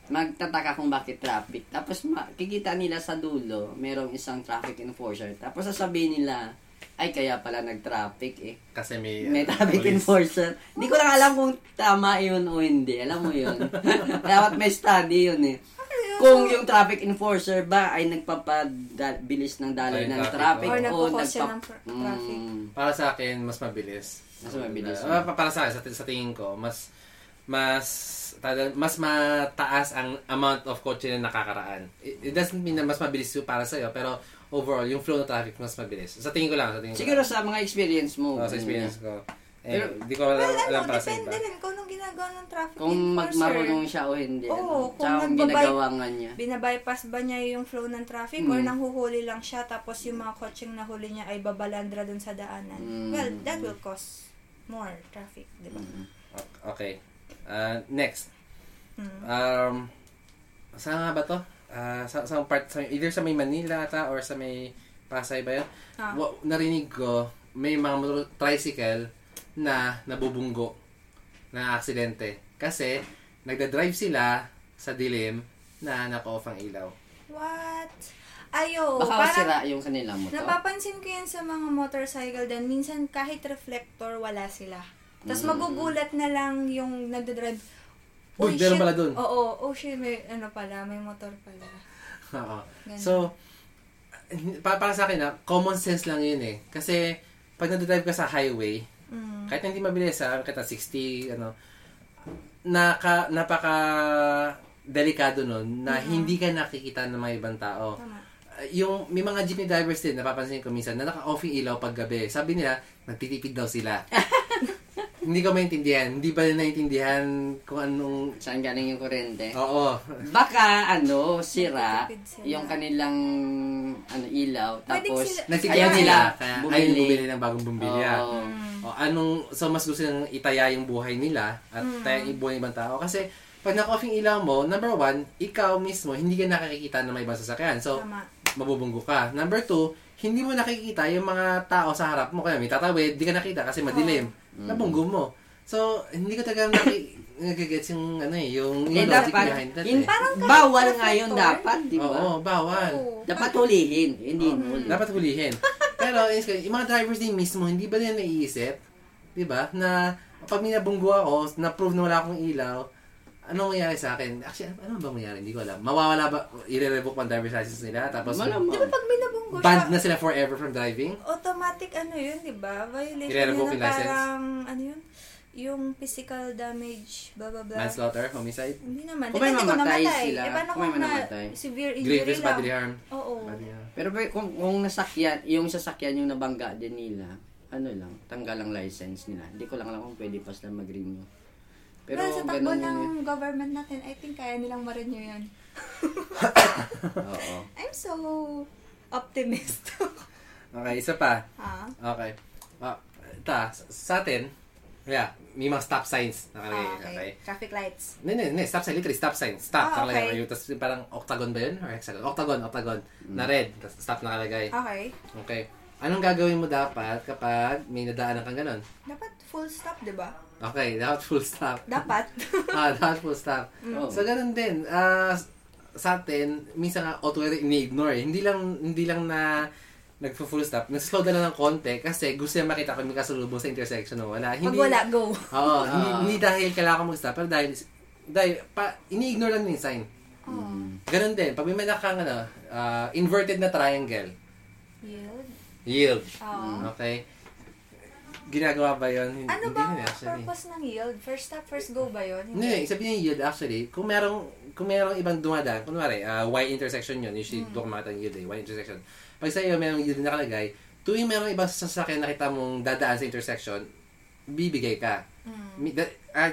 Magtataka kung bakit traffic. Tapos makikita nila sa dulo, merong isang traffic enforcer. Tapos sasabihin nila, ay kaya pala nag-traffic eh. Kasi may... May traffic police. enforcer. Hindi ko lang alam kung tama yun o hindi. Alam mo yun. Dapat may study yun eh. Kung yung traffic enforcer ba ay nagpapabilis ng daloy Ay, ng traffic, traffic Or o nagpa- ng tra- traffic. Mm. Para sa akin, mas mabilis. Mas mabilis. Uh, pa- para sa akin, sa, sa tingin ko, mas mas tada- mas mataas ang amount of kotse na nakakaraan. It, it doesn't mean na mas mabilis yung para sa'yo, pero overall, yung flow ng traffic mas mabilis. Sa tingin ko lang, sa tingin ko Siguro lang. sa mga experience mo. Oh, sa experience ko. Eh, Pero- di ko alam, Well, alam para sa iba. depende rin kung anong ginagawa ng traffic Kung enforcer. magmarunong siya o hindi. Oo, ano. kung Tsaka kung nagbabay- ginagawa nga niya. Binabypass ba niya yung flow ng traffic Mm. or nanghuhuli lang siya tapos yung mga kotseng nahuli niya ay babalandra dun sa daanan? Mm. Well, that will cause more traffic, di ba? Okay. Uh, next. Mm. Um, saan nga ba to? Ah, sa, sa part, sa, either sa may Manila ata or sa may Pasay ba yun? Ah. Wa- narinig ko, may mga motor- tricycle na nabubunggo na aksidente. Kasi, nagda-drive sila sa dilim na naka-off ang ilaw. What? Ayo, Baka parang sira yung kanila mo to. napapansin ko yan sa mga motorcycle din. Minsan kahit reflector, wala sila. Tapos magugulat na lang yung nagdadrive. Uy, meron pala dun. Oo, oh shit, may ano pala, may motor pala. Oo. So, para, para sa akin na common sense lang yun eh. Kasi, pag nagdadrive ka sa highway, Mm. kahit hindi mabilis ha, kahit na 60, ano, naka, napaka delikado nun na hindi ka nakikita ng mga ibang tao. Tama. Uh, yung may mga jeepney drivers din napapansin ko minsan na naka-off yung ilaw pag gabi. Sabi nila, nagtitipid daw sila. hindi ko maintindihan. Hindi ba nila naintindihan kung anong Saan galing yung kuryente? Oo. Baka ano, sira sila. yung kanilang ano ilaw tapos sila- nila Kaya bumili. bumili ng bagong bumbilya. Oo. O, anong, so mas gusto nilang itaya yung buhay nila at taya yung buhay ng ibang tao. Kasi pag naka-off yung ilaw mo, number one, ikaw mismo, hindi ka nakakikita ng may ibang sasakyan. So, Tama. mabubunggo ka. Number two, hindi mo nakikita yung mga tao sa harap mo. Kaya may tatawid, di ka nakita kasi madilim. Nabunggo mo. So, hindi ko talaga naki, nagigets yung ano eh, yung, Eh yung logic dapat, behind that yun, eh. Parang bawal nga yun dapat, di ba? Oo, bawal. Oo. Dapat hulihin, hindi huli. Dapat hulihin. Pero, is- yung mga drivers din mismo, hindi ba nila naiisip, di ba, na pag minabunggo ako, na-prove na wala akong ilaw, anong mangyayari sa akin? Actually, ano ba mangyayari? Hindi ko alam. Mawawala ba, i-revoke pa ang driver's license nila? Tapos, Malamang. Di ba pag binabunggo banned siya, na sila forever from driving? automatic ano yun, di ba? Violation I-revoke yun yung na license? parang, ano yun? yung physical damage, blah, blah, blah. Manslaughter, homicide, Hindi naman. Kung may Depende kung mamatay namatay. sila, Eh, paano kung may kung na mamatay. severe injury grievous lang? bodily harm. Oo. Bodily harm. Pero ba- kung, kung nasakyan, yung sasakyan yung nabangga din nila, ano lang, tanggal ang license nila. Hindi ko lang alam kung pwede pa sila mag-renew. Pero well, sa takbo ng yun government natin, I think kaya nilang ma-renew yan. Oo. I'm so optimist. Okay, isa pa. ha? Okay. Ah, ta, sa atin, yeah, may mga stop signs nakalagay. Ah, okay. okay. Traffic lights. Hindi, hindi, hindi. Stop sign, literally, stop sign. Stop, Ah, nakalagay. okay. Yung, tas parang octagon ba yun? Or hexagon? Octagon, octagon. Na red. Tas stop nakalagay. Okay. Okay. Anong gagawin mo dapat kapag may nadaanan kang ganun? Dapat full stop, di ba? Okay, dapat full stop. Dapat. ah, dapat full stop. Oo. So, ganun din. Ah, sa atin, minsan nga, auto ini-ignore. Hindi lang, hindi lang na nagpo-full stop. Nag-slow down lang ng konti kasi gusto niya makita kung may kasalubong sa intersection o wala. Pag Hindi, wala, go. Oo, hindi, Ah. hindi dahil kailangan ko mag-stop, pero dahil, dahil pa, ini-ignore lang yung sign. Oh. Ganun din, pag may manakang ano, ah, inverted na triangle, Yield. Yield. Oo. Okay? Ginagawa ba yun? Hindi- Ano hindi bang rin actually. purpose ng yield? First stop, first go ba yun? Hindi, sabihin yung yield actually, kung merong, kung merong ibang dumadaan, kunwari, uh, Y intersection yun, usually doon ka makita yung yield eh, Y intersection. Pag sa'yo merong yield na nakalagay, tuwing merong ibang sasakyan nakita mong dadaan sa intersection, bibigay ka. Mm. Mi- That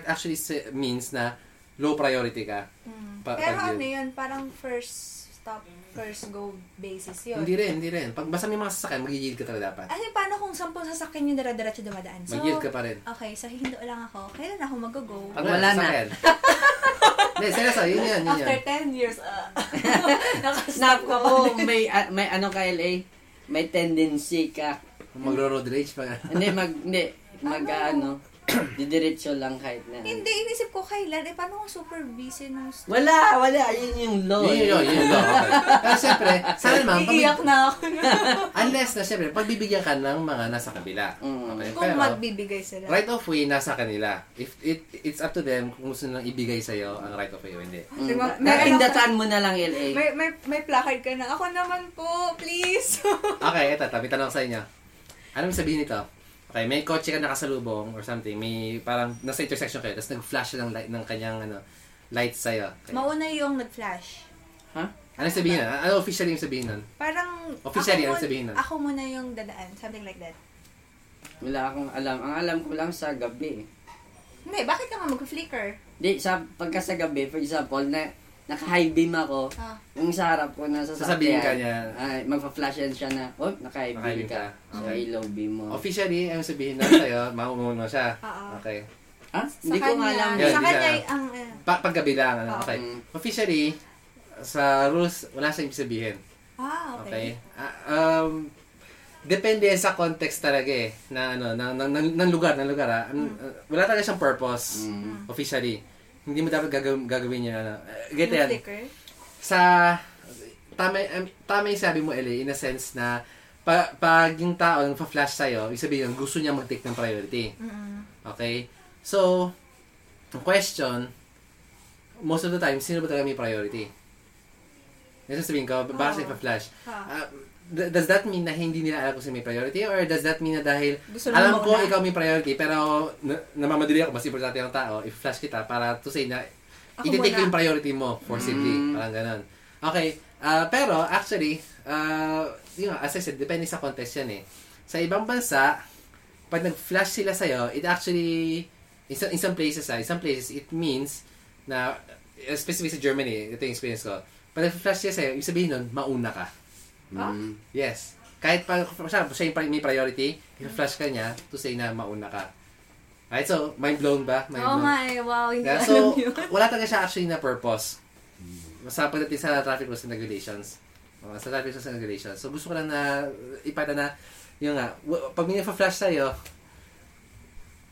actually sa- means na low priority ka. Mm. Pa- Pero ano yun? Parang first stop, first go basis yun. Hindi rin, hindi rin. Pag basta may mga sasakyan, mag-yield ka talaga dapat. Ano paano kung sampung sasakyan yung dara-diretso dumadaan? So, Mag-yield ka pa rin. Okay, so hindo lang ako. Kailan ako mag-go? Pag wala na. Hindi, seryoso, yun yan, yun After yan. 10 years, uh, ka pa. Nako, may, ah, may ano ka LA, may tendency ka. Magro-road rage pa. Hindi, mag, hindi, mag, ano, didiretso lang kahit na. Hindi, inisip ko kailan. Eh, paano kung super busy ng st- Wala, wala, yun yung law. Yun yun, yun. Okay. Pero siyempre, sana naman, pag, Iiyak na ako. unless na siyempre, pagbibigyan ka ng mga nasa kabila. Mm. Okay, kung pero, magbibigay sila. right of way nasa kanila. If it it's up to them kung gusto nilang ibigay sa iyo ang right of way o hindi. Mm. Diba? Napindatan mo na lang LA. May, may, may placard ka na. Ako naman po, please. Okay, ito, tabi tanong sa inyo. Anong sabihin nito? Okay, may kotse ka nakasalubong or something, may parang nasa intersection kayo, tapos nag-flash ng light ng kanyang ano, light sa iyo. Okay. Mauna yung nag-flash. Ha? Anong sabihin nun? Ano officially yung sabihin nun? Parang, Officially, ako, ano sabihin nun? ako muna yung dadaan. Something like that. Wala akong alam. Ang alam ko lang sa gabi. Hindi, bakit ka nga mag-flicker? Di, sa, pagka sa gabi, for example, na, naka-high beam ako, Ah. yung sa harap ko na Sasabihin sasakyan, ka niya. ay, magpa-flash yan siya na, oh, naka-high Naka-high beam beam ka. ka. So, Okay. ilaw beam mo. Officially, ang sabihin nun sa'yo, maumuno siya. Oo. Okay. Ha? Sa Hindi ko nga kanya, alam. Yan, Sa kanya, ang, eh, Pa paggabi lang, ano? Oo. Okay. Mm. Officially, sa rules, wala siyang sabihin. ah, Okay? okay. Ah, um, depende sa context talaga eh, na ano, ng, ng, ng, ng lugar, ng lugar ah. Ang- uh, wala talaga siyang purpose, Mm. officially. Hindi mo dapat gagawin, gagawin niya, ano. Uh, get yan. Sa, tama, um, tama yung sabi mo, Ellie, in a sense na, pa, pag yung tao nang flash sa'yo, ibig sabihin gusto niya mag-take ng priority. Mm-mm. Okay? So, ang question, most of the time, sino ba talaga may priority? Yan sabihin ko, bakit Oo. siya flash Ah. Does that mean na hindi nila alam kung sino may priority? Or does that mean na dahil Gusto alam ko mauna? ikaw may priority, pero na, namamadali ako, mas importante ang tao, i-flash kita para to say na Ako iti-take ko yung priority mo, forcibly. Mm. Parang ganun. Okay. ah, pero, actually, uh, yun, nga, as I said, depende sa context yan eh. Sa ibang bansa, pag nag-flash sila sa'yo, it actually, in some, in some places, ah, in some places, it means na, uh, specifically sa Germany, ito yung experience ko, pag nag-flash sila sa'yo, ibig sabihin nun, mauna ka. Ah? Mm. Yes. Kahit pa, siya, siya yung may priority, i-flash ka niya to say na mauna ka. Right? So, mind blown ba? Mind Oo blown. nga eh, wow, hindi Yeah, so, alam yun. wala talaga siya actually na purpose. Sa pagdating sa traffic rules and regulations. Uh, sa traffic rules and regulations. So, gusto ko lang na ipata na, yung nga, pag may flash sa'yo,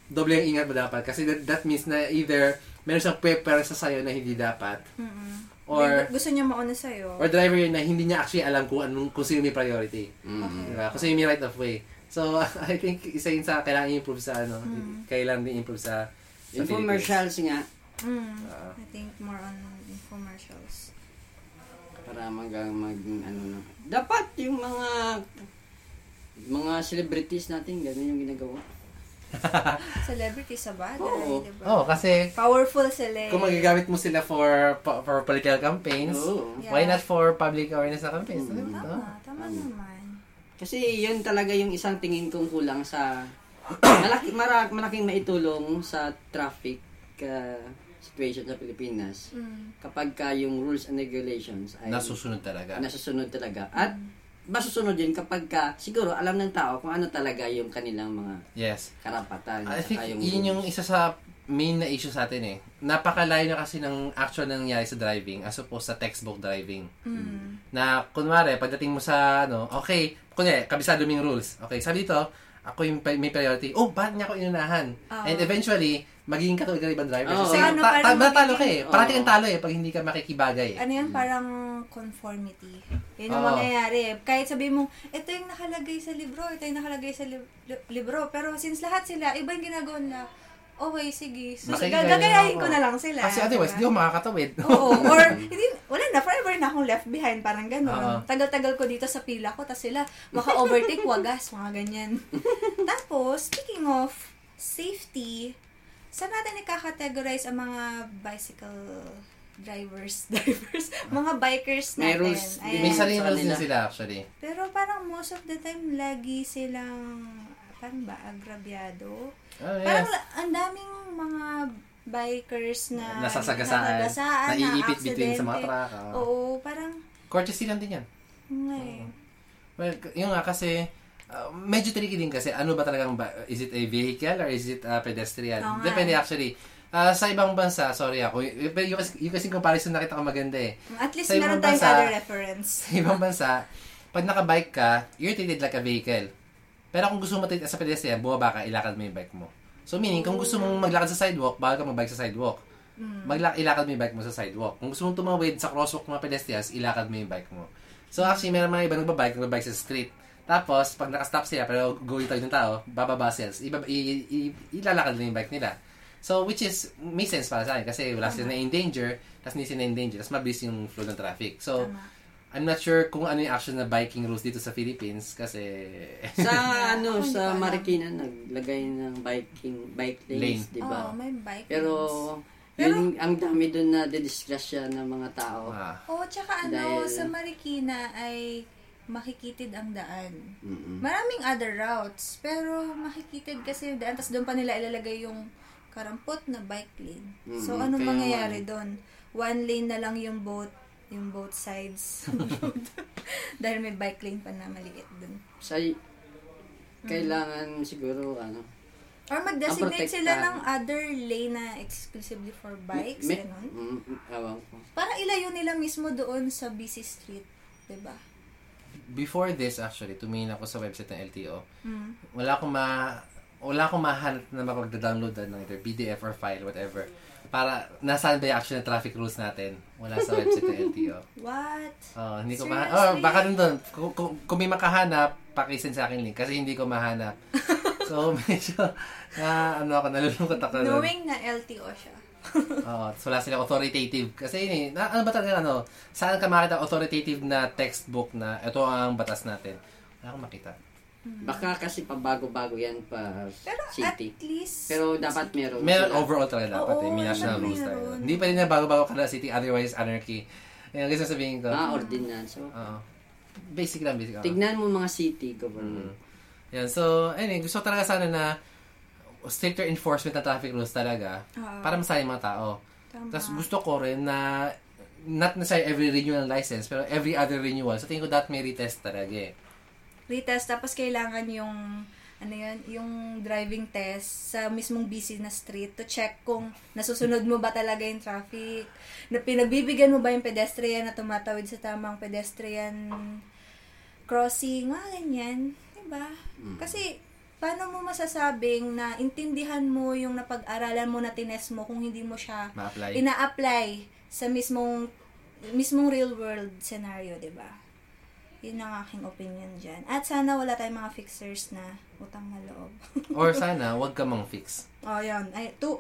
doble yung ingat mo dapat. Kasi that, that means na either meron siyang prepare sa sa'yo na hindi dapat, Mm-mm. Or May- gusto niya mauna sa'yo. or driver yun na hindi niya actually alam kung anong kung sino may priority. Mm. Diba? Kung sino may right of way. So, I think isa yun sa kailangan i-improve sa ano, Mm. kailangan din improve sa sa Infomercials nga, Mm. Ah. I think more on infomercials. para mag, mag ano na. Dapat yung mga mga celebrities natin, ganun yung ginagawa. Celebrity sa bagay, Oo. di ba? Oh, kasi Powerful sila eh. kung magagamit mo sila for for political campaigns, Oo. Yeah. why not for public awareness na campaigns? Mm. Diba? Tama, tama naman. Kasi yun talaga yung isang tingin kong kulang sa malaki mara, malaking maitulong sa traffic uh, situation sa Pilipinas Mm. kapag ka yung rules and regulations ay Nasusunod talaga. nasusunod talaga. At masusunod din kapag ka siguro alam ng tao kung ano talaga yung kanilang mga Yes. karapatan. I think saka yun yung isa sa main na issue sa atin eh. Napakalayo na kasi ng actual na nangyayari sa driving as opposed sa textbook driving. Mm. Na, kunwari, pagdating mo sa, ano, okay, kunyari, kabisado mo yung rules. Okay, sabi dito, ako yung may priority. Oh, bakit niya ako inunahan? Ah. And eventually, magiging katulad ka ibang driver. Oo. Kasi, Paano- ta- paano ta- matalo ka eh. Parati kang talo eh pag hindi ka makikibagay eh. Ano yan? Parang conformity. Yun yung Oo. mangyayari. Kahit sabi mo, ito yung nakalagay sa libro, ito yung nakalagay sa lib- li- libro. Pero since lahat sila, iba yung ginagawa nila, okay, sige. So, gagayahin ko na lang sila. Kasi otherwise, diba? di ako makakatawid. Oo. Or, hindi, wala na, forever na akong left behind. Parang Oo. gano'n. Tagal-tagal ko dito sa pila ko, tapos sila, maka-overtake, wagas, mga ganyan. Tapos, speaking of safety, saan natin ika-categorize ang mga bicycle drivers, drivers, mga bikers May natin. rules din. Ayan. May sarili Sa rules din sila actually. Pero parang most of the time, lagi silang, parang ba, agrabyado? Oh, Parang yes. la- ang daming mga bikers na Nasasagasaan. nasasagasaan, Naiipit between sa mga truck. oo. Oo, parang, Courtesy lang din yan. nga eh. Well, k- yun nga kasi, uh, medyo tricky din kasi ano ba talagang, ba, is it a vehicle or is it a pedestrian? Oo nga. Depende actually. Ah, sa ibang bansa, sorry ako, yung, kasi- yung kasing comparison nakita ko maganda eh. At least Sa meron tayong bansa- other reference. Sa ibang bansa, pag nakabike ka, you're treated like a vehicle. Pero kung gusto mo treat as a pedestrian, bumaba ka, ilakad mo yung bike mo. So meaning, kung gusto mong maglakad sa sidewalk, bawal ka magbike sa sidewalk. Magla- ilakad mo yung bike mo sa sidewalk. Kung gusto mong tumawid sa crosswalk mga pedestrians, ilakad mo yung bike mo. So actually, meron mga iba nagbabike, nagbabike sa street. Tapos, pag nakastop sila, pero going tayo ng tao, bababa sila. Iba, i, i, ilalakad nila yung bike nila. So, which is, may sense para sa akin. Kasi wala sila na in danger, tapos hindi sila in danger, tapos mabilis yung flow ng traffic. So, Tama. I'm not sure kung ano yung actual na biking rules dito sa Philippines kasi sa ano sa. Marikina naglagay ng biking bike lanes, Lane. di ba? Oo, may bike Pero Pero- yun, ang dami doon na didisgrasya ng mga tao. ah, Oo, tsaka ano, Dahil- sa Marikina ay makikitid ang daan. Mm-mm. Maraming other routes, pero makikitid kasi yung daan, tapos doon pa nila ilalagay yung karampot na bike lane. So, Mhm, anong kaya mangyayari nga. doon? One lane na lang yung both, yung both sides. Dahil may bike lane pa na maliit doon. Sa kailangan siguro ano Or mag-designate sila ng other lane na exclusively for bikes, may, ganun. mm, mm, ewan ko. Para ilayo nila mismo doon sa busy street, 'di ba? before this actually, tumingin ako sa website ng LTO. Mm. Wala akong ma wala akong mahanap na makapag-download ng either PDF or file, whatever. Para, nasaan ba yung actual na traffic rules natin? Wala sa website ng LTO. What? Oh, hindi ko mahanap. Oh, baka rin doon. Kung, kung, kung may makahanap, pakisend sa akin link kasi hindi ko mahanap. so, medyo, na, ano ako, nalulungkot ako. Knowing na LTO siya. Oo, so wala silang authoritative. Kasi yun eh, na, ano ba talaga ano, saan ka makita authoritative na textbook na ito ang batas natin? Wala akong makita. Baka kasi pabago-bago yan pa Pero city. at least, Pero dapat meron. Meron overall talaga dapat Oo, eh, may national rules tayo. Hindi pa rin na bago-bago ka na city, otherwise anarchy. Yan, gusto sabihin ko. Ah, ordinance. So, Oo. Basic lang, basic. oo. tignan mo mga city government. Mm. Yan, so, anyway, gusto ko talaga sana na stricter enforcement ng traffic rules talaga Oo. para masaya mga tao. Tama. Tapos gusto ko rin na not necessarily every renewal ng license, pero every other renewal. So, tingin ko that may retest talaga eh. Retest, tapos kailangan yung, ano yun, yung driving test sa mismong busy na street to check kung nasusunod mo ba talaga yung traffic, na pinagbibigyan mo ba yung pedestrian na tumatawid sa tamang pedestrian crossing, mga ganyan. Diba? Kasi, paano mo masasabing na intindihan mo yung napag-aralan mo na tines mo kung hindi mo siya Ma-apply. ina-apply sa mismong mismong real world scenario, 'di ba? Yun ang aking opinion dyan. At sana wala tayong mga fixers na utang na loob. Or sana, wag ka mang fix. oh, yun. Ay, two.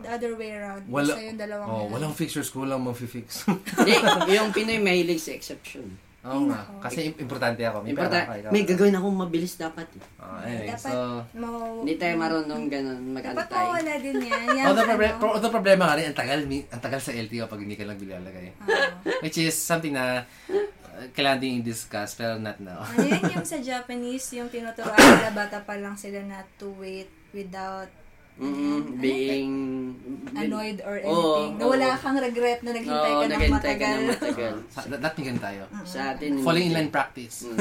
The other way around. Wala, Isa yung dalawang oh, yun. walang fixers, kulang mang fix. Hindi, yung Pinoy mahilig sa exception. Oo nga. Kasi im- importante ako. May Importa, pera ako. ikaw. may gagawin akong mabilis dapat. eh. Oh, anyway, Dapat so... mau... Hindi tayo marunong ganun Dapat mag-antay. mawala din yan. Yan Although, proble- ano. pro- although problema nga rin, ang tagal, mi- ang tagal sa LTO pag hindi ka lang bilalagay. Oo. Which is something na kailangan din i-discuss, pero not now. Ano yun yung sa Japanese, yung tinuturuan nila, bata pa lang sila na to wait without Mm, being... annoyed or Oo, anything. na oo. wala kang regret na naghintay Oo, ka ng naghintay ka matagal. ng matagal. Sa, ganun tayo. Sa atin, Falling in line practice. Mm.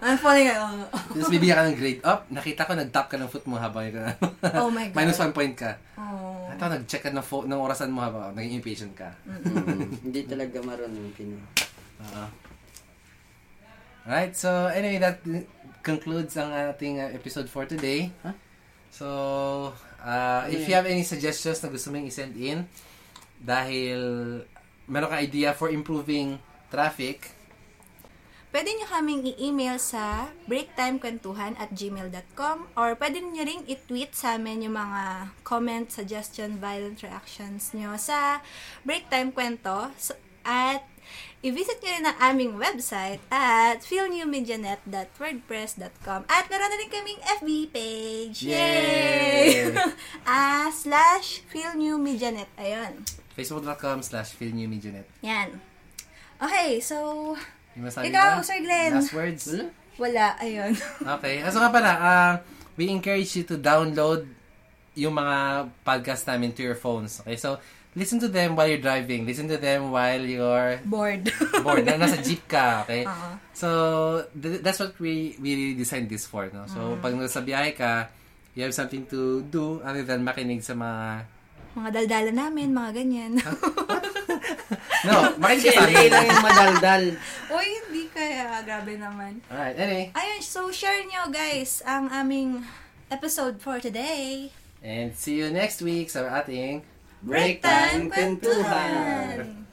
I'm falling uh, Tapos bibigyan ka ng grade up, nakita ko nag-tap ka ng foot mo habang ikaw. Oh my God. Minus one point ka. oh. Ito, nag-check ka ng, fo- ng orasan mo habang naging impatient ka. Mm, Hindi talaga marunong Pinoy. Oo. Alright, so anyway, that concludes ang ating uh, episode for today. Huh? So, uh, if you have any suggestions na gusto mong i-send in, dahil meron ka idea for improving traffic, Pwede nyo kaming i-email sa breaktimekwentuhan at gmail.com or pwede nyo ring i-tweet sa amin yung mga comment, suggestion, violent reactions nyo sa Breaktime Kwento So- at i-visit nyo rin ang aming website at feelnewmedianet.wordpress.com at meron na rin kaming FB page. Yay! ah, slash feelnewmedianet. Ayun. facebook.com slash feelnewmedianet. Yan. Okay, so Ikaw, ba? Sir Glenn. Last words? Wala. wala. Ayun. Okay. Ah, So nga pala, ah, we encourage you to download yung mga podcast namin to your phones. Okay, so listen to them while you're driving. Listen to them while you're Bored. bored. na nasa jeep ka, okay? Oo. So, th- that's what we we designed this for, no? So, pag nasa biyahe ka, you have something to do other than makinig sa mga... mga daldala namin, mga ganyan. No, makinig sa amin. lang yung madaldal. Uy, hindi kaya. Grabe naman. Alright, anyway. Ayun, so share nyo guys ang aming episode for today. And see you next week sa ating Break time Kwentuhan!